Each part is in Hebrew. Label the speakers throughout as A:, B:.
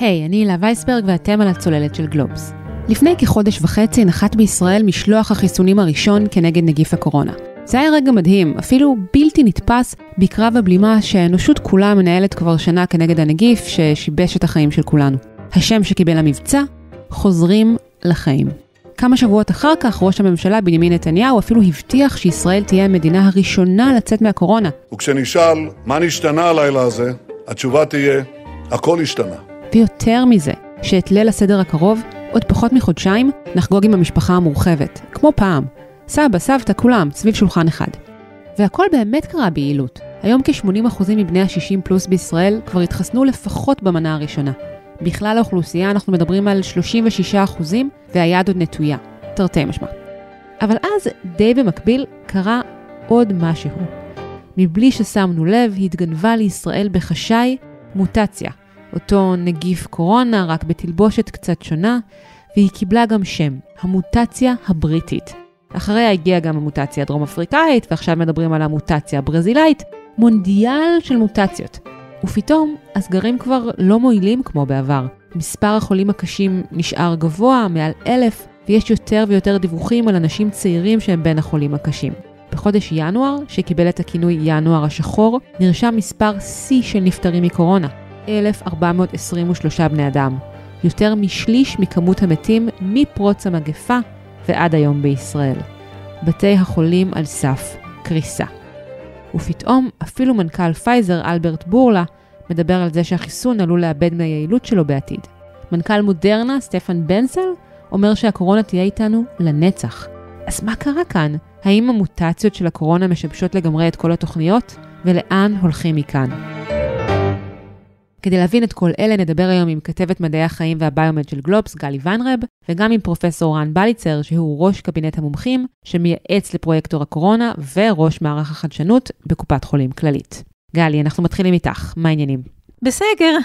A: היי, hey, אני הילה וייסברג ואתם על הצוללת של גלובס. לפני כחודש וחצי נחת בישראל משלוח החיסונים הראשון כנגד נגיף הקורונה. זה היה רגע מדהים, אפילו בלתי נתפס בקרב הבלימה שהאנושות כולה מנהלת כבר שנה כנגד הנגיף ששיבש את החיים של כולנו. השם שקיבל המבצע, חוזרים לחיים. כמה שבועות אחר כך, ראש הממשלה בנימין נתניהו אפילו הבטיח שישראל תהיה המדינה הראשונה לצאת מהקורונה.
B: וכשנשאל מה נשתנה הלילה הזה, התשובה תהיה, הכל השתנה.
A: ויותר מזה, שאת ליל הסדר הקרוב, עוד פחות מחודשיים, נחגוג עם המשפחה המורחבת, כמו פעם. סבא, סבתא, כולם, סביב שולחן אחד. והכל באמת קרה ביעילות. היום כ-80% מבני ה-60 פלוס בישראל כבר התחסנו לפחות במנה הראשונה. בכלל האוכלוסייה אנחנו מדברים על 36% והיד עוד נטויה, תרתי משמע. אבל אז, די במקביל, קרה עוד משהו. מבלי ששמנו לב, התגנבה לישראל בחשאי מוטציה, אותו נגיף קורונה, רק בתלבושת קצת שונה, והיא קיבלה גם שם, המוטציה הבריטית. אחריה הגיעה גם המוטציה הדרום אפריקאית, ועכשיו מדברים על המוטציה הברזילאית, מונדיאל של מוטציות. ופתאום, הסגרים כבר לא מועילים כמו בעבר. מספר החולים הקשים נשאר גבוה, מעל אלף, ויש יותר ויותר דיווחים על אנשים צעירים שהם בין החולים הקשים. בחודש ינואר, שקיבל את הכינוי ינואר השחור, נרשם מספר שיא של נפטרים מקורונה, 1,423 בני אדם. יותר משליש מכמות המתים מפרוץ המגפה ועד היום בישראל. בתי החולים על סף קריסה. ופתאום אפילו מנכ"ל פייזר, אלברט בורלה, מדבר על זה שהחיסון עלול לאבד מהיעילות שלו בעתיד. מנכ"ל מודרנה, סטפן בנסל, אומר שהקורונה תהיה איתנו לנצח. אז מה קרה כאן? האם המוטציות של הקורונה משבשות לגמרי את כל התוכניות? ולאן הולכים מכאן? כדי להבין את כל אלה נדבר היום עם כתבת מדעי החיים והביומד של גלובס, גלי ויינרב, וגם עם פרופסור רן בליצר, שהוא ראש קבינט המומחים, שמייעץ לפרויקטור הקורונה וראש מערך החדשנות בקופת חולים כללית. גלי, אנחנו מתחילים איתך, מה העניינים?
C: בסגר.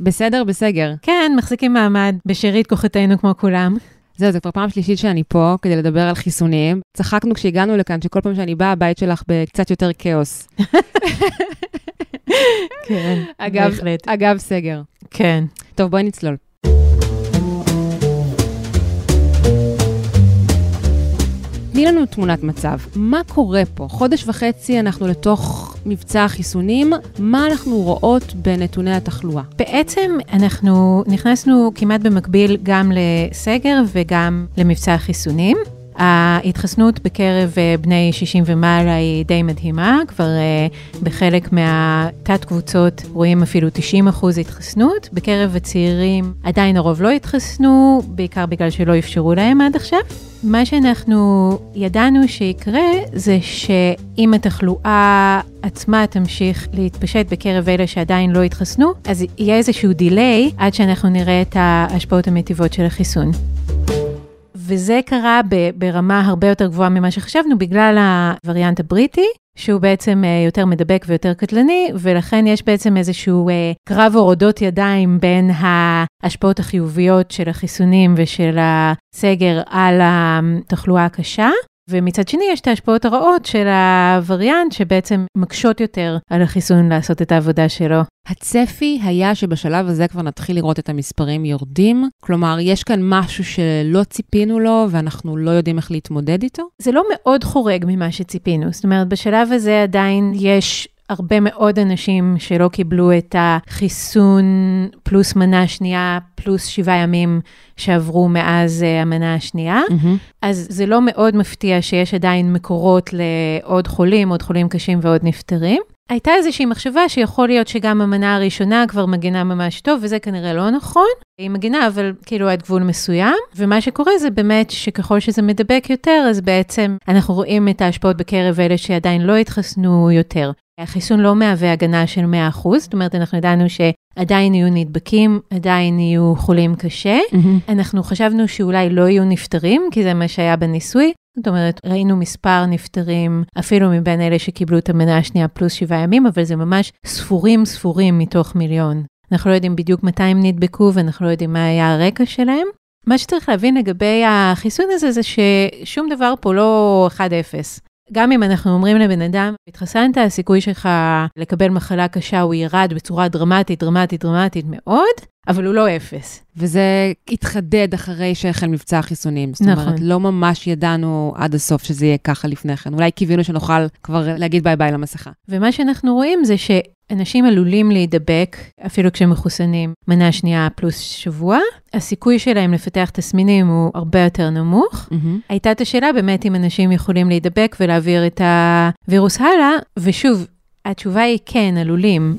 A: בסדר, בסגר.
C: כן, מחזיקים מעמד בשארית כוחותינו כמו כולם.
A: זהו, זו כבר פעם שלישית שאני פה כדי לדבר על חיסונים. צחקנו כשהגענו לכאן שכל פעם שאני באה, הבית שלך בקצת יותר כאוס.
C: כן,
A: אגב,
C: בהחלט.
A: אגב סגר.
C: כן.
A: טוב, בואי נצלול. תני לנו תמונת מצב, מה קורה פה? חודש וחצי אנחנו לתוך מבצע החיסונים, מה אנחנו רואות בנתוני התחלואה?
C: בעצם אנחנו נכנסנו כמעט במקביל גם לסגר וגם למבצע החיסונים. ההתחסנות בקרב אה, בני 60 ומעלה היא די מדהימה, כבר אה, בחלק מהתת קבוצות רואים אפילו 90 אחוז התחסנות, בקרב הצעירים עדיין הרוב לא התחסנו, בעיקר בגלל שלא אפשרו להם עד עכשיו. מה שאנחנו ידענו שיקרה זה שאם התחלואה עצמה תמשיך להתפשט בקרב אלה שעדיין לא התחסנו, אז יהיה איזשהו דיליי עד שאנחנו נראה את ההשפעות המיטיבות של החיסון. וזה קרה ברמה הרבה יותר גבוהה ממה שחשבנו בגלל הווריאנט הבריטי, שהוא בעצם יותר מדבק ויותר קטלני, ולכן יש בעצם איזשהו קרב הורדות ידיים בין ההשפעות החיוביות של החיסונים ושל הסגר על התחלואה הקשה. ומצד שני יש את ההשפעות הרעות של הווריאנט שבעצם מקשות יותר על החיסון לעשות את העבודה שלו.
A: הצפי היה שבשלב הזה כבר נתחיל לראות את המספרים יורדים? כלומר, יש כאן משהו שלא ציפינו לו ואנחנו לא יודעים איך להתמודד איתו?
C: זה לא מאוד חורג ממה שציפינו. זאת אומרת, בשלב הזה עדיין יש הרבה מאוד אנשים שלא קיבלו את החיסון פלוס מנה שנייה, פלוס שבעה ימים שעברו מאז uh, המנה השנייה. Mm-hmm. אז זה לא מאוד מפתיע שיש עדיין מקורות לעוד חולים, עוד חולים קשים ועוד נפטרים. הייתה איזושהי מחשבה שיכול להיות שגם המנה הראשונה כבר מגינה ממש טוב, וזה כנראה לא נכון. היא מגינה, אבל כאילו עד גבול מסוים. ומה שקורה זה באמת שככל שזה מדבק יותר, אז בעצם אנחנו רואים את ההשפעות בקרב אלה שעדיין לא התחסנו יותר. החיסון לא מהווה הגנה של 100%, זאת אומרת, אנחנו ידענו שעדיין יהיו נדבקים, עדיין יהיו חולים קשה. Mm-hmm. אנחנו חשבנו שאולי לא יהיו נפטרים, כי זה מה שהיה בניסוי. זאת אומרת, ראינו מספר נפטרים, אפילו מבין אלה שקיבלו את המנה השנייה פלוס שבעה ימים, אבל זה ממש ספורים ספורים מתוך מיליון. אנחנו לא יודעים בדיוק מתי הם נדבקו ואנחנו לא יודעים מה היה הרקע שלהם. מה שצריך להבין לגבי החיסון הזה זה ששום דבר פה לא 1-0. גם אם אנחנו אומרים לבן אדם, התחסנת, הסיכוי שלך לקבל מחלה קשה הוא ירד בצורה דרמטית, דרמטית, דרמטית מאוד, אבל הוא לא אפס.
A: וזה התחדד אחרי שהחל מבצע החיסונים. זאת
C: נכון.
A: אומרת, לא ממש ידענו עד הסוף שזה יהיה ככה לפני כן. אולי קיווינו שנוכל כבר להגיד ביי ביי למסכה.
C: ומה שאנחנו רואים זה שאנשים עלולים להידבק, אפילו כשהם מחוסנים, מנה שנייה פלוס שבוע. הסיכוי שלהם לפתח תסמינים הוא הרבה יותר נמוך. הייתה את השאלה באמת אם אנשים יכולים להידבק ולהעביר את הווירוס הלאה, ושוב, התשובה היא כן, עלולים.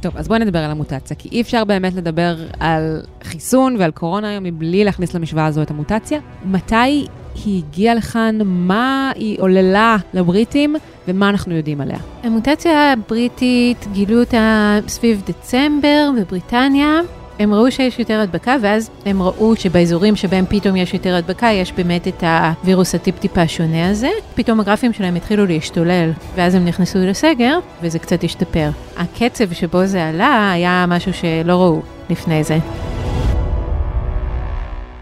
A: טוב, אז בואי נדבר על המוטציה, כי אי אפשר באמת לדבר על חיסון ועל קורונה היום מבלי להכניס למשוואה הזו את המוטציה. מתי היא הגיעה לכאן, מה היא עוללה לבריטים ומה אנחנו יודעים עליה.
C: המוטציה הבריטית, גילו אותה סביב דצמבר בבריטניה. הם ראו שיש יותר הדבקה, ואז הם ראו שבאזורים שבהם פתאום יש יותר הדבקה, יש באמת את הווירוס הטיפ-טיפה השונה הזה. פתאום הגרפים שלהם התחילו להשתולל, ואז הם נכנסו לסגר, וזה קצת השתפר. הקצב שבו זה עלה היה משהו שלא ראו לפני זה.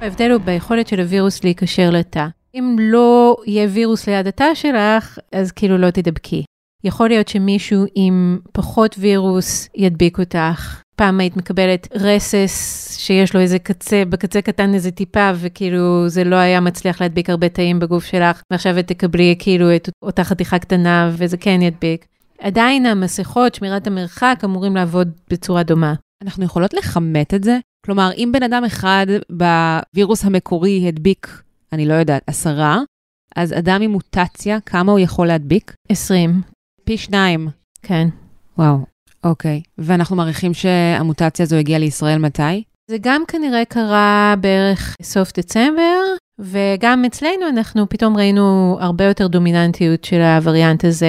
C: ההבדל הוא ביכולת של הווירוס להיקשר לתא. אם לא יהיה וירוס ליד התא שלך, אז כאילו לא תדבקי. יכול להיות שמישהו עם פחות וירוס ידביק אותך. פעם היית מקבלת רסס שיש לו איזה קצה, בקצה קטן איזה טיפה, וכאילו זה לא היה מצליח להדביק הרבה תאים בגוף שלך, ועכשיו את תקבלי כאילו את אותה חתיכה קטנה וזה כן ידביק. עדיין המסכות, שמירת המרחק, אמורים לעבוד בצורה דומה.
A: אנחנו יכולות לכמת את זה? כלומר, אם בן אדם אחד בווירוס המקורי הדביק, אני לא יודעת, עשרה, אז אדם עם מוטציה, כמה הוא יכול להדביק?
C: 20.
A: פי שניים.
C: כן.
A: וואו, אוקיי. ואנחנו מעריכים שהמוטציה הזו הגיעה לישראל מתי?
C: זה גם כנראה קרה בערך סוף דצמבר, וגם אצלנו אנחנו פתאום ראינו הרבה יותר דומיננטיות של הווריאנט הזה.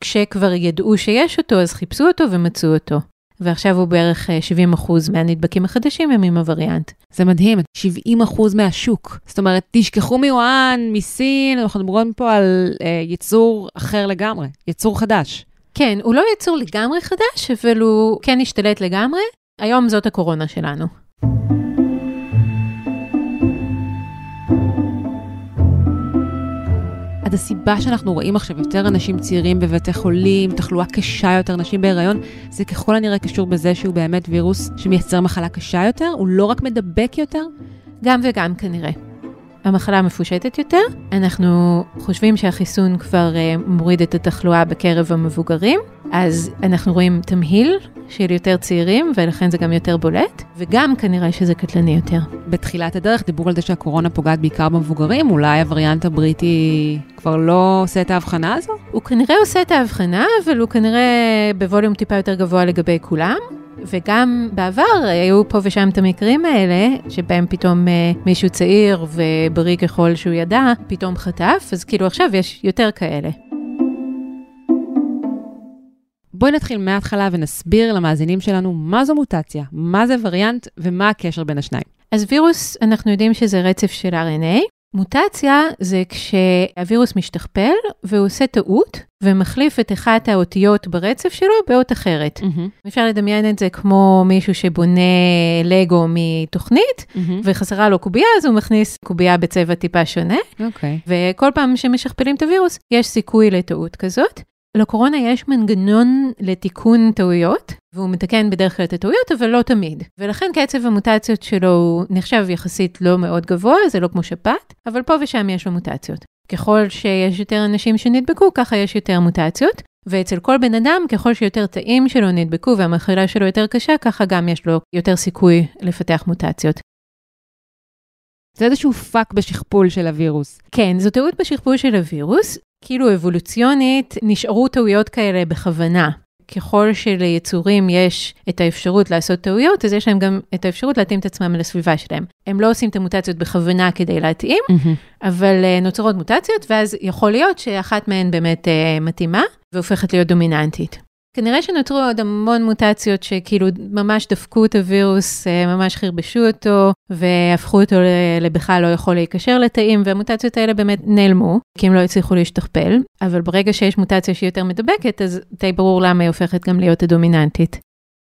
C: כשכבר ידעו שיש אותו, אז חיפשו אותו ומצאו אותו. ועכשיו הוא בערך 70 אחוז מהנדבקים החדשים הם עם הווריאנט.
A: זה מדהים, 70 אחוז מהשוק. זאת אומרת, תשכחו מיואן, מסין, אנחנו מדברים פה על אה, יצור אחר לגמרי, יצור חדש.
C: כן, הוא לא יצור לגמרי חדש, אבל הוא כן השתלט לגמרי. היום זאת הקורונה שלנו.
A: עד הסיבה שאנחנו רואים עכשיו יותר אנשים צעירים בבתי חולים, תחלואה קשה יותר, נשים בהיריון, זה ככל הנראה קשור בזה שהוא באמת וירוס שמייצר מחלה קשה יותר, הוא לא רק מדבק יותר.
C: גם וגם כנראה. המחלה מפושטת יותר, אנחנו חושבים שהחיסון כבר uh, מוריד את התחלואה בקרב המבוגרים, אז אנחנו רואים תמהיל של יותר צעירים, ולכן זה גם יותר בולט, וגם כנראה שזה קטלני יותר.
A: בתחילת הדרך דיברו על זה שהקורונה פוגעת בעיקר במבוגרים, אולי הווריאנט הבריטי כבר לא עושה את ההבחנה הזו?
C: הוא כנראה עושה את ההבחנה, אבל הוא כנראה בווליום טיפה יותר גבוה לגבי כולם. וגם בעבר היו פה ושם את המקרים האלה, שבהם פתאום אה, מישהו צעיר ובריא ככל שהוא ידע, פתאום חטף, אז כאילו עכשיו יש יותר כאלה.
A: בואי נתחיל מההתחלה ונסביר למאזינים שלנו מה זו מוטציה, מה זה וריאנט ומה הקשר בין השניים.
C: אז וירוס, אנחנו יודעים שזה רצף של RNA. מוטציה זה כשהווירוס משתכפל והוא עושה טעות ומחליף את אחת האותיות ברצף שלו באות אחרת.
A: Mm-hmm.
C: אפשר לדמיין את זה כמו מישהו שבונה לגו מתוכנית
A: Mm-hmm.
C: וחסרה לו קובייה, אז הוא מכניס קובייה בצבע טיפה שונה,
A: אוקיי.
C: וכל פעם שמשכפלים את הווירוס, יש סיכוי לטעות כזאת. לקורונה יש מנגנון לתיקון טעויות, והוא מתקן בדרך כלל את הטעויות, אבל לא תמיד. ולכן קצב המוטציות שלו נחשב יחסית לא מאוד גבוה, זה לא כמו שפעת, אבל פה ושם יש לו מוטציות. ככל שיש יותר אנשים שנדבקו, ככה יש יותר מוטציות. ואצל כל בן אדם, ככל שיותר תאים שלו נדבקו והמחלה שלו יותר קשה, ככה גם יש לו יותר סיכוי לפתח מוטציות.
A: זה איזשהו פאק בשכפול של הווירוס.
C: כן, זו טעות בשכפול של הווירוס. כאילו אבולוציונית נשארו טעויות כאלה בכוונה. ככל שליצורים יש את האפשרות לעשות טעויות, אז יש להם גם את האפשרות להתאים את עצמם לסביבה שלהם. הם לא עושים את המוטציות בכוונה כדי להתאים,
A: Mm-hmm.
C: אבל uh, נוצרות מוטציות, ואז יכול להיות שאחת מהן באמת uh, מתאימה והופכת להיות דומיננטית. כנראה שנותרו עוד המון מוטציות שכאילו ממש דפקו את הווירוס, uh, ממש חרבשו אותו, והפכו אותו לבכלל לא יכול להיקשר לתאים, והמוטציות האלה באמת נעלמו, כי הם לא הצליחו להשתכפל, אבל ברגע שיש מוטציה שהיא יותר מדבקת, אז די ברור למה היא הופכת גם להיות הדומיננטית.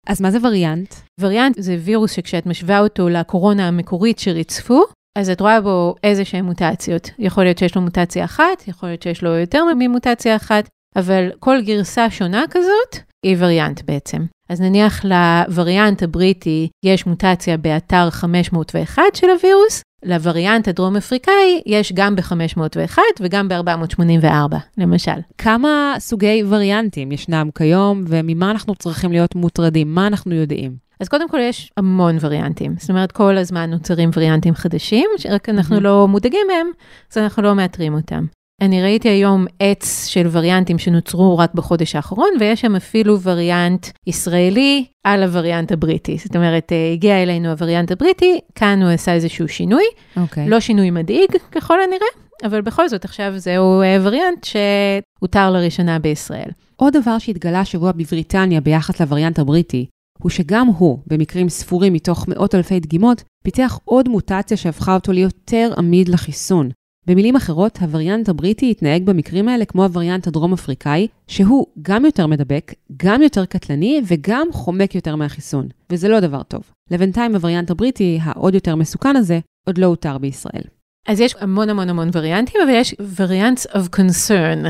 A: אז מה זה וריאנט?
C: וריאנט זה וירוס שכשאת משווה אותו לקורונה המקורית שריצפו, אז את רואה בו איזה שהן מוטציות. יכול להיות שיש לו מוטציה אחת, יכול להיות שיש לו יותר ממוטציה אחת, אבל כל גרסה שונה כזאת היא וריאנט בעצם. אז נניח לווריאנט הבריטי יש מוטציה באתר 501 של הווירוס, לווריאנט הדרום אפריקאי יש גם ב-501 וגם ב-484, למשל.
A: כמה סוגי וריאנטים ישנם כיום, וממה אנחנו צריכים להיות מוטרדים? מה אנחנו יודעים?
C: אז קודם כל יש המון וריאנטים, זאת אומרת כל הזמן נוצרים וריאנטים חדשים, שרק אנחנו mm-hmm. לא מודאגים מהם, אז אנחנו לא מאתרים אותם. אני ראיתי היום עץ של וריאנטים שנוצרו רק בחודש האחרון, ויש שם אפילו וריאנט ישראלי על הווריאנט הבריטי. זאת אומרת, אה, הגיע אלינו הווריאנט הבריטי, כאן הוא עשה איזשהו שינוי, okay. אוקיי. לא שינוי מדאיג ככל הנראה, אבל בכל זאת עכשיו זהו אה, וריאנט שהותר לראשונה בישראל.
A: עוד דבר שהתגלה השבוע בבריטניה ביחס לווריאנט הבריטי, הוא שגם הוא, במקרים ספורים מתוך מאות אלפי דגימות, פיתח עוד מוטציה שהפכה אותו ליותר עמיד לחיסון. במילים אחרות, הווריאנט הבריטי התנהג במקרים האלה כמו הווריאנט הדרום-אפריקאי, שהוא גם יותר מדבק, גם יותר קטלני וגם חומק יותר מהחיסון, וזה לא דבר טוב. לבינתיים הווריאנט הבריטי, העוד יותר מסוכן הזה, עוד לא הותר בישראל.
C: אז יש המון המון המון וריאנטים, אבל יש וריאנטס of concern.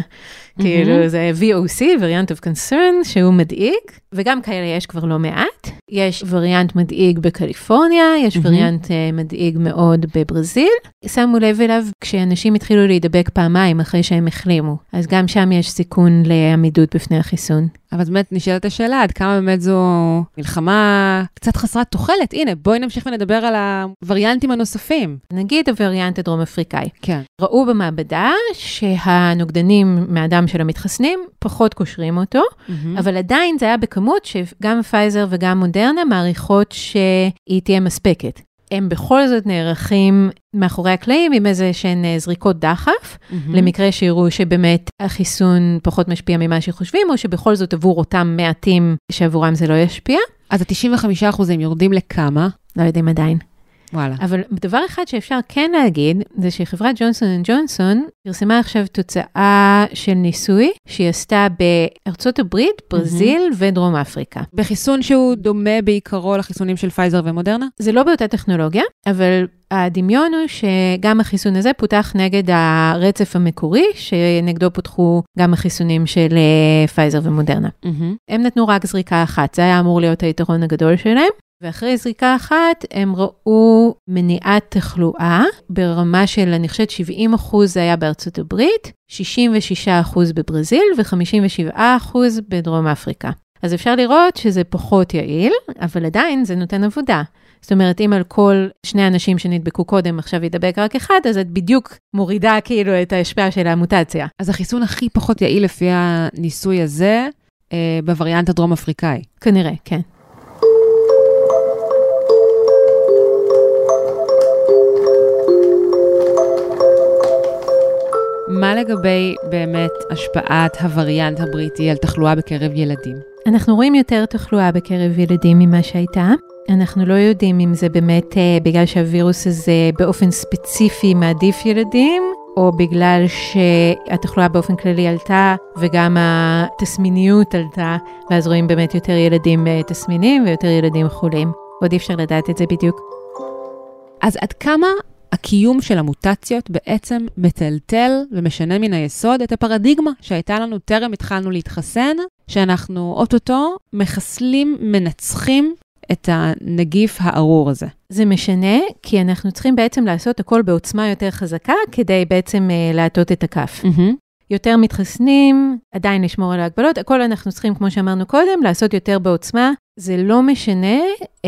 C: כאילו זה VOC, וריאנט of concern, שהוא מדאיג, וגם כאלה יש כבר לא מעט. יש וריאנט מדאיג בקליפורניה, יש וריאנט אה, מדאיג מאוד בברזיל. שמו לב אליו כשאנשים התחילו להידבק פעמיים אחרי שהם החלימו, אז גם שם יש סיכון לעמידות בפני החיסון.
A: אבל באמת נשאלת השאלה, עד כמה באמת זו מלחמה קצת חסרת תוחלת? הנה, בואי נמשיך ונדבר על הווריאנטים הנוספים.
C: נגיד הווריאנט הדרום אפריקאי.
A: כן.
C: ראו במעבדה שהנוגדנים מהדם של המתחסנים פחות קושרים אותו, mm-hmm. אבל עדיין זה היה בכמות שגם פייזר וגם מודרנה מעריכות שהיא תהיה מספקת. הם בכל זאת נערכים מאחורי הקלעים עם איזה שהן אה, זריקות דחף, mm-hmm. למקרה שיראו שבאמת החיסון פחות משפיע ממה שחושבים, או שבכל זאת עבור אותם מעטים שעבורם זה לא ישפיע.
A: אז ה-95% יורדים לכמה?
C: לא יודעים עדיין.
A: וואלה.
C: אבל דבר אחד שאפשר כן להגיד, זה שחברת ג'ונסון אנד ג'ונסון פרסמה עכשיו תוצאה של ניסוי שהיא עשתה בארצות הברית, ברזיל mm-hmm. ודרום אפריקה.
A: בחיסון שהוא דומה בעיקרו לחיסונים של פייזר ומודרנה?
C: זה לא באותה טכנולוגיה, אבל הדמיון הוא שגם החיסון הזה פותח נגד הרצף המקורי, שנגדו פותחו גם החיסונים של אה, פייזר ומודרנה. Mm-hmm. הם נתנו רק זריקה אחת, זה היה אמור להיות היתרון הגדול שלהם. ואחרי זריקה אחת הם ראו מניעת תחלואה ברמה של, אני חושבת, 70 אחוז זה היה בארצות הברית, 66 אחוז בברזיל ו-57 אחוז בדרום אפריקה. אז אפשר לראות שזה פחות יעיל, אבל עדיין זה נותן עבודה. זאת אומרת, אם על כל שני אנשים שנדבקו קודם עכשיו ידבק רק אחד, אז את בדיוק מורידה כאילו את ההשפעה של המוטציה.
A: אז החיסון הכי פחות יעיל לפי הניסוי הזה, אה, בווריאנט הדרום אפריקאי.
C: כנראה, כן.
A: מה לגבי באמת השפעת הווריאנט הבריטי על תחלואה בקרב ילדים?
C: אנחנו רואים יותר תחלואה בקרב ילדים ממה שהייתה. אנחנו לא יודעים אם זה באמת uh, בגלל שהווירוס הזה באופן ספציפי מעדיף ילדים, או בגלל שהתחלואה באופן כללי עלתה וגם התסמיניות עלתה, ואז רואים באמת יותר ילדים uh, תסמינים ויותר ילדים חולים. עוד אי אפשר לדעת את זה בדיוק.
A: אז עד כמה הקיום של המוטציות בעצם מטלטל ומשנה מן היסוד את הפרדיגמה שהייתה לנו טרם התחלנו להתחסן, שאנחנו אוטוטו מחסלים, מנצחים את הנגיף הארור הזה.
C: זה משנה, כי אנחנו צריכים בעצם לעשות הכל בעוצמה יותר חזקה, כדי בעצם uh, להטות את הכף. Mm-hmm. יותר מתחסנים, עדיין לשמור על ההגבלות, הכל אנחנו צריכים, כמו שאמרנו קודם, לעשות יותר בעוצמה. זה לא משנה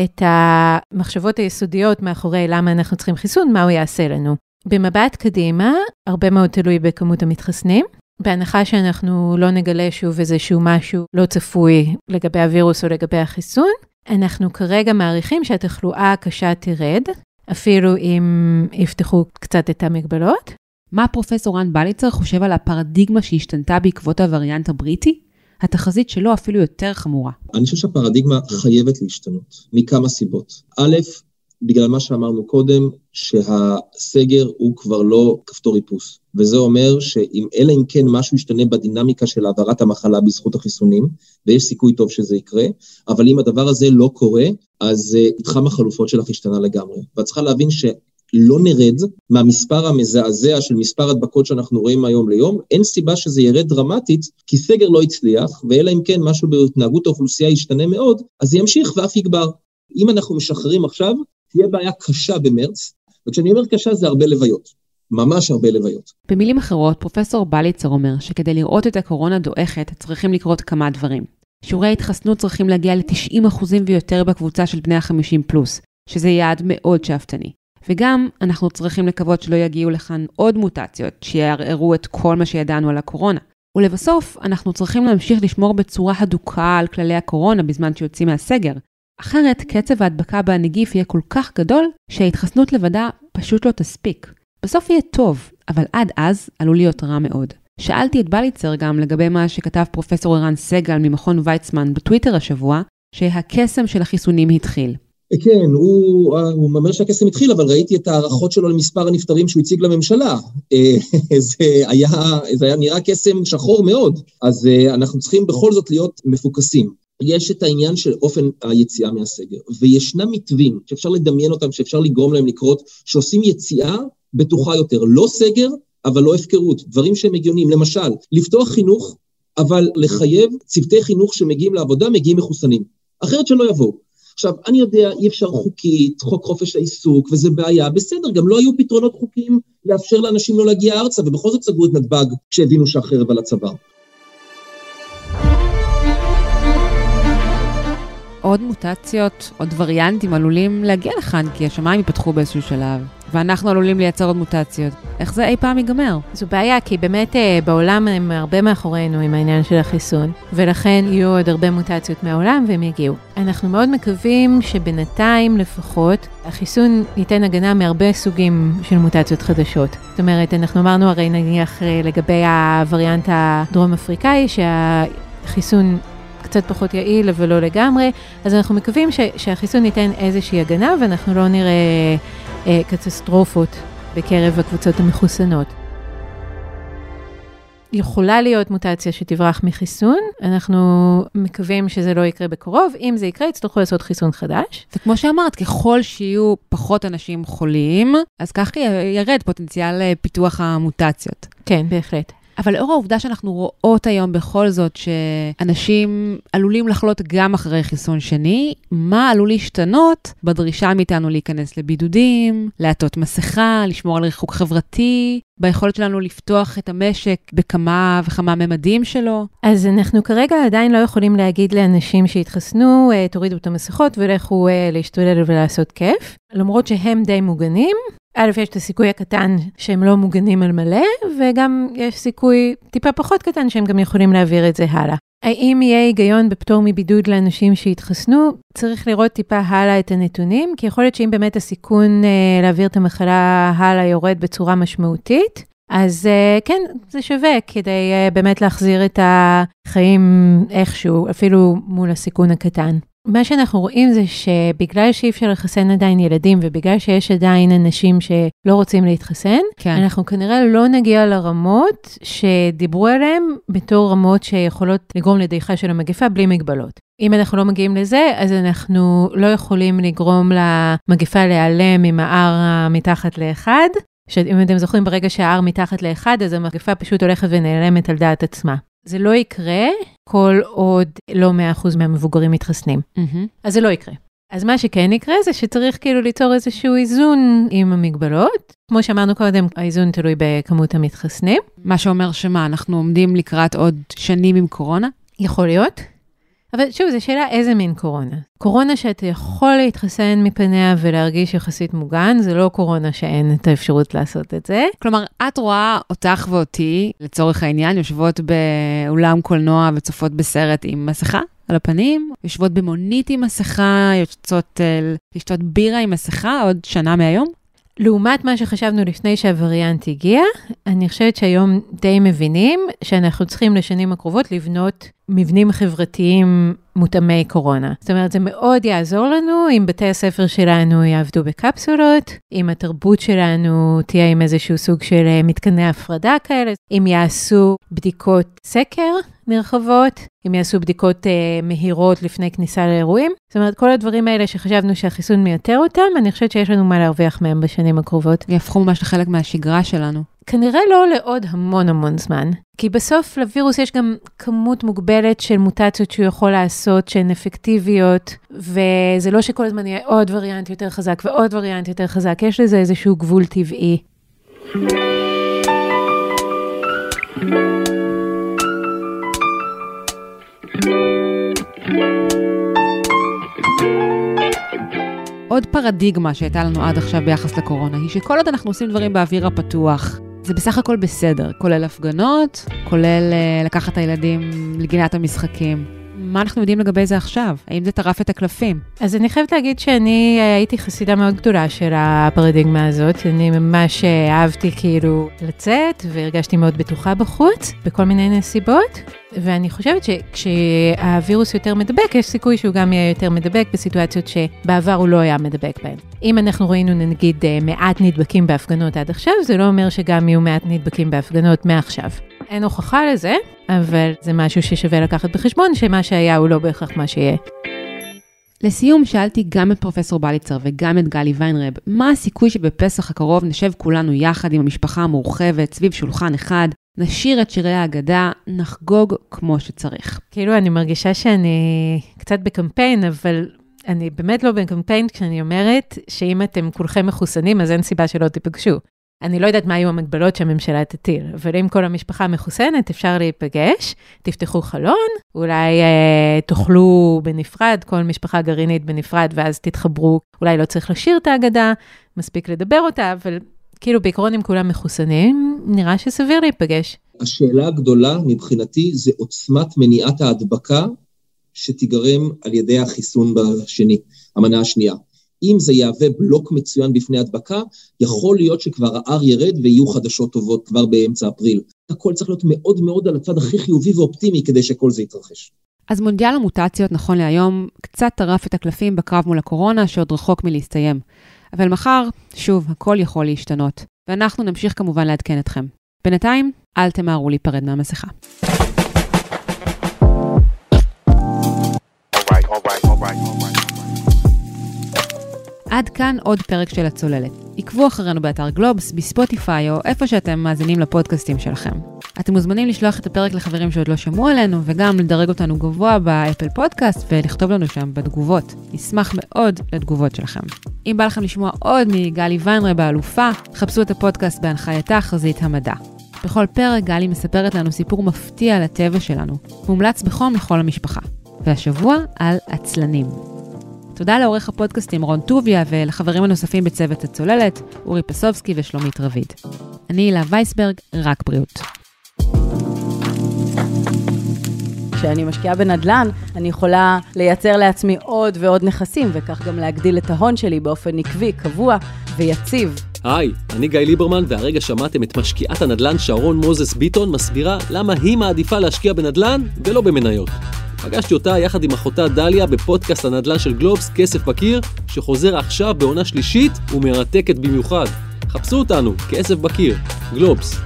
C: את המחשבות היסודיות מאחורי למה אנחנו צריכים חיסון, מה הוא יעשה לנו. במבט קדימה, הרבה מאוד תלוי בכמות המתחסנים. בהנחה שאנחנו לא נגלה שוב איזשהו משהו לא צפוי לגבי הווירוס או לגבי החיסון, אנחנו כרגע מעריכים שהתחלואה הקשה תרד, אפילו אם יפתחו קצת את המגבלות.
A: מה פרופסור רן בליצר חושב על הפרדיגמה שהשתנתה בעקבות הווריאנט הבריטי? התחזית שלו אפילו יותר חמורה.
D: אני חושב שהפרדיגמה חייבת להשתנות, מכמה סיבות. א', בגלל מה שאמרנו קודם, שהסגר הוא כבר לא כפתור איפוס. וזה אומר שאם, אלא אם כן משהו ישתנה בדינמיקה של העברת המחלה בזכות החיסונים, ויש סיכוי טוב שזה יקרה, אבל אם הדבר הזה לא קורה, אז uh, מתחם החלופות שלך השתנה לגמרי. ואת צריכה להבין ש... לא נרד מהמספר המזעזע של מספר הדבקות שאנחנו רואים מהיום ליום, אין סיבה שזה ירד דרמטית, כי סגר לא הצליח, ואלא אם כן משהו בהתנהגות האוכלוסייה ישתנה מאוד, אז זה ימשיך ואף יגבר. אם אנחנו משחררים עכשיו, תהיה בעיה קשה במרץ, וכשאני אומר קשה זה הרבה לוויות. ממש הרבה לוויות.
A: במילים אחרות, פרופסור בליצר אומר שכדי לראות את הקורונה דועכת, צריכים לקרות כמה דברים. שיעורי ההתחסנות צריכים להגיע ל-90% ויותר בקבוצה של בני ה-50 פלוס, שזה יעד מאוד שאפתני. וגם, אנחנו צריכים לקוות שלא יגיעו לכאן עוד מוטציות שיערערו את כל מה שידענו על הקורונה. ולבסוף, אנחנו צריכים להמשיך לשמור בצורה הדוקה על כללי הקורונה בזמן שיוצאים מהסגר. אחרת, קצב ההדבקה בנגיף יהיה כל כך גדול, שההתחסנות לבדה פשוט לא תספיק. בסוף יהיה טוב, אבל עד אז עלול להיות רע מאוד. שאלתי את בליצר גם לגבי מה שכתב פרופסור ערן סגל ממכון ויצמן בטוויטר השבוע, שהקסם של החיסונים התחיל.
D: כן, הוא, הוא אומר שהקסם התחיל, אבל ראיתי את ההערכות שלו למספר הנפטרים שהוא הציג לממשלה. אה, זה היה, זה היה נראה קסם שחור מאוד, אז אה, אנחנו צריכים בכל זאת להיות מפוקסים. יש את העניין של אופן היציאה מהסגר, וישנם מתווים שאפשר לדמיין אותם, שאפשר לגרום להם לקרות, שעושים יציאה בטוחה יותר. לא סגר, אבל לא הפקרות. דברים שהם הגיוניים. למשל, לפתוח חינוך, אבל לחייב צוותי חינוך שמגיעים לעבודה, מגיעים מחוסנים. אחרת שלא יבואו. עכשיו, אני יודע, אי אפשר חוקית, חוק חופש העיסוק, וזה בעיה, בסדר, גם לא היו פתרונות חוקיים לאפשר לאנשים לא להגיע ארצה, ובכל זאת סגרו את נתב"ג כשהבינו שהחרב על הצוואר.
A: עוד מוטציות, עוד וריאנטים עלולים להגיע לכאן, כי השמיים ייפתחו באיזשהו שלב, ואנחנו עלולים לייצר עוד מוטציות. איך זה אי פעם ייגמר?
C: זו בעיה, כי באמת אה, בעולם הם הרבה מאחורינו עם העניין של החיסון, ולכן יהיו עוד הרבה מוטציות מהעולם והם יגיעו. אנחנו מאוד מקווים שבינתיים לפחות, החיסון ייתן הגנה מהרבה סוגים של מוטציות חדשות. זאת אומרת, אנחנו אמרנו הרי נניח אה, לגבי הווריאנט הדרום אפריקאי, שהחיסון קצת פחות יעיל, אבל לא לגמרי. אז אנחנו מקווים ש, שהחיסון ייתן איזושהי הגנה, ואנחנו לא נראה אה, קטסטרופות בקרב הקבוצות המחוסנות. יכולה להיות מוטציה שתברח מחיסון, אנחנו מקווים שזה לא יקרה בקרוב, אם זה יקרה יצטרכו לעשות חיסון חדש.
A: וכמו שאמרת, ככל שיהיו פחות אנשים חולים, אז כך ירד פוטנציאל אה, פיתוח המוטציות.
C: כן, בהחלט.
A: אבל לאור העובדה שאנחנו רואות היום בכל זאת שאנשים עלולים לחלות גם אחרי חיסון שני, מה עלול להשתנות בדרישה מאיתנו להיכנס לבידודים, לעטות מסכה, לשמור על ריחוק חברתי, ביכולת שלנו לפתוח את המשק בכמה וכמה ממדים שלו?
C: אז אנחנו כרגע עדיין לא יכולים להגיד לאנשים שהתחסנו, אה, תורידו את המסכות ולכו אה, להשתולל ולעשות כיף, למרות שהם די מוגנים. א', יש את הסיכוי הקטן שהם לא מוגנים על מלא, וגם יש סיכוי טיפה פחות קטן שהם גם יכולים להעביר את זה הלאה. האם יהיה היגיון בפטור מבידוד לאנשים שהתחסנו? צריך לראות טיפה הלאה את הנתונים, כי יכול להיות שאם באמת הסיכון אה, להעביר את המחלה הלאה יורד בצורה משמעותית, אז אה, כן, זה שווה כדי אה, באמת להחזיר את החיים איכשהו, אפילו מול הסיכון הקטן. מה שאנחנו רואים זה שבגלל שאי אפשר לחסן עדיין ילדים ובגלל שיש עדיין אנשים שלא רוצים להתחסן, כן. אנחנו כנראה לא נגיע לרמות שדיברו עליהן בתור רמות שיכולות לגרום לדעיכה של המגפה בלי מגבלות. אם אנחנו לא מגיעים לזה, אז אנחנו לא יכולים לגרום למגפה להיעלם עם ה-R מתחת לאחד. שאם אתם זוכרים, ברגע שה-R מתחת לאחד, אז המגפה פשוט הולכת ונעלמת על דעת עצמה. זה לא יקרה כל עוד לא 100% מהמבוגרים מתחסנים. אז זה לא יקרה. אז מה שכן יקרה זה שצריך כאילו ליצור איזשהו איזון עם המגבלות. כמו שאמרנו קודם, האיזון תלוי בכמות המתחסנים.
A: מה שאומר שמה, אנחנו עומדים לקראת עוד שנים עם קורונה?
C: יכול להיות. אבל שוב, זו שאלה איזה מין קורונה. קורונה שאתה יכול להתחסן מפניה ולהרגיש יחסית מוגן, זה לא קורונה שאין את האפשרות לעשות את זה.
A: כלומר, את רואה אותך ואותי, לצורך העניין, יושבות באולם קולנוע וצופות בסרט עם מסכה על הפנים, יושבות במונית עם מסכה, יוצאות לשתות בירה עם מסכה עוד שנה מהיום?
C: לעומת מה שחשבנו לפני שהווריאנט הגיע, אני חושבת שהיום די מבינים שאנחנו צריכים לשנים הקרובות לבנות מבנים חברתיים מותאמי קורונה. זאת אומרת, זה מאוד יעזור לנו אם בתי הספר שלנו יעבדו בקפסולות, אם התרבות שלנו תהיה עם איזשהו סוג של אה, מתקני הפרדה כאלה, אם יעשו בדיקות סקר נרחבות, אם יעשו בדיקות אה, מהירות לפני כניסה לאירועים. זאת אומרת, כל הדברים האלה שחשבנו שהחיסון מייתר אותם, אני חושבת שיש לנו מה להרוויח מהם בשנים הקרובות.
A: יהפכו ממש לחלק מהשגרה שלנו.
C: כנראה לא לעוד המון המון זמן, כי בסוף לווירוס יש גם כמות מוגבלת של מוטציות שהוא יכול לעשות שהן אפקטיביות, וזה לא שכל הזמן יהיה עוד וריאנט יותר חזק ועוד וריאנט יותר חזק, יש לזה איזשהו גבול טבעי.
A: עוד פרדיגמה שהייתה לנו עד עכשיו ביחס לקורונה, היא שכל עוד אנחנו עושים דברים באוויר הפתוח, זה בסך הכל בסדר, כולל הפגנות, כולל uh, לקחת את הילדים לגינת המשחקים. מה אנחנו יודעים לגבי זה עכשיו? האם זה טרף את הקלפים?
C: אז אני חייבת להגיד שאני אה, הייתי חסידה מאוד גדולה של הפרדיגמה הזאת. אני ממש אה, אהבתי כאילו לצאת, והרגשתי מאוד בטוחה בחוץ, בכל מיני נסיבות. ואני חושבת שכשהווירוס יותר מדבק, יש סיכוי שהוא גם יהיה יותר מדבק בסיטואציות שבעבר הוא לא היה מדבק בהן. אם אנחנו ראינו נגיד אה, מעט נדבקים בהפגנות עד עכשיו, זה לא אומר שגם יהיו מעט נדבקים בהפגנות מעכשיו. אין הוכחה לזה, אבל זה משהו ששווה לקחת בחשבון, שמה שהיה הוא לא בהכרח מה שיהיה.
A: לסיום, שאלתי גם את פרופסור בליצר וגם את גלי ויינרב, מה הסיכוי שבפסח הקרוב נשב כולנו יחד עם המשפחה המורחבת, סביב שולחן אחד, נשיר את שירי ההגדה, נחגוג כמו שצריך.
C: כאילו, אני מרגישה שאני קצת בקמפיין, אבל אני באמת לא בקמפיין כשאני אומרת שאם אתם כולכם מחוסנים, אז אין סיבה שלא תיפגשו. אני לא יודעת מה היו המגבלות שהממשלה תטיל, אבל אם כל המשפחה מחוסנת, אפשר להיפגש, תפתחו חלון, אולי אה, תאכלו בנפרד, כל משפחה גרעינית בנפרד, ואז תתחברו, אולי לא צריך לשיר את ההגדה, מספיק לדבר אותה, אבל כאילו בעיקרון אם כולם מחוסנים, נראה שסביר להיפגש.
D: השאלה הגדולה מבחינתי זה עוצמת מניעת ההדבקה שתיגרם על ידי החיסון בשני, המנה השנייה. אם זה יהווה בלוק מצוין בפני הדבקה, יכול להיות שכבר ה-R ירד ויהיו חדשות טובות כבר באמצע אפריל. הכל צריך להיות מאוד מאוד על הצד הכי חיובי ואופטימי כדי שכל זה יתרחש.
A: אז מונדיאל המוטציות נכון להיום קצת טרף את הקלפים בקרב מול הקורונה שעוד רחוק מלהסתיים. אבל מחר, שוב, הכל יכול להשתנות. ואנחנו נמשיך כמובן לעדכן אתכם. בינתיים, אל תמהרו להיפרד מהמסכה. עד כאן עוד פרק של הצוללת. עקבו אחרינו באתר גלובס, בספוטיפיי או איפה שאתם מאזינים לפודקאסטים שלכם. אתם מוזמנים לשלוח את הפרק לחברים שעוד לא שמעו עלינו, וגם לדרג אותנו גבוה באפל פודקאסט ולכתוב לנו שם בתגובות. נשמח מאוד לתגובות שלכם. אם בא לכם לשמוע עוד מגלי ויינרב האלופה, חפשו את הפודקאסט בהנחייתה חזית המדע. בכל פרק גלי מספרת לנו סיפור מפתיע על הטבע שלנו, מומלץ בחום לכל המשפחה. והשבוע על עצלנים. תודה לעורך הפודקאסטים רון טוביה ולחברים הנוספים בצוות הצוללת, אורי פסובסקי ושלומית רביד. אני הילה וייסברג, רק בריאות.
E: כשאני משקיעה בנדל"ן, אני יכולה לייצר לעצמי עוד ועוד נכסים, וכך גם להגדיל את ההון שלי באופן עקבי, קבוע ויציב.
F: היי, אני גיא ליברמן, והרגע שמעתם את משקיעת הנדל"ן שרון מוזס ביטון מסבירה למה היא מעדיפה להשקיע בנדל"ן ולא במניות. פגשתי אותה יחד עם אחותה דליה בפודקאסט הנדל"ן של גלובס, כסף בקיר, שחוזר עכשיו בעונה שלישית ומרתקת במיוחד. חפשו אותנו, כסף בקיר, גלובס.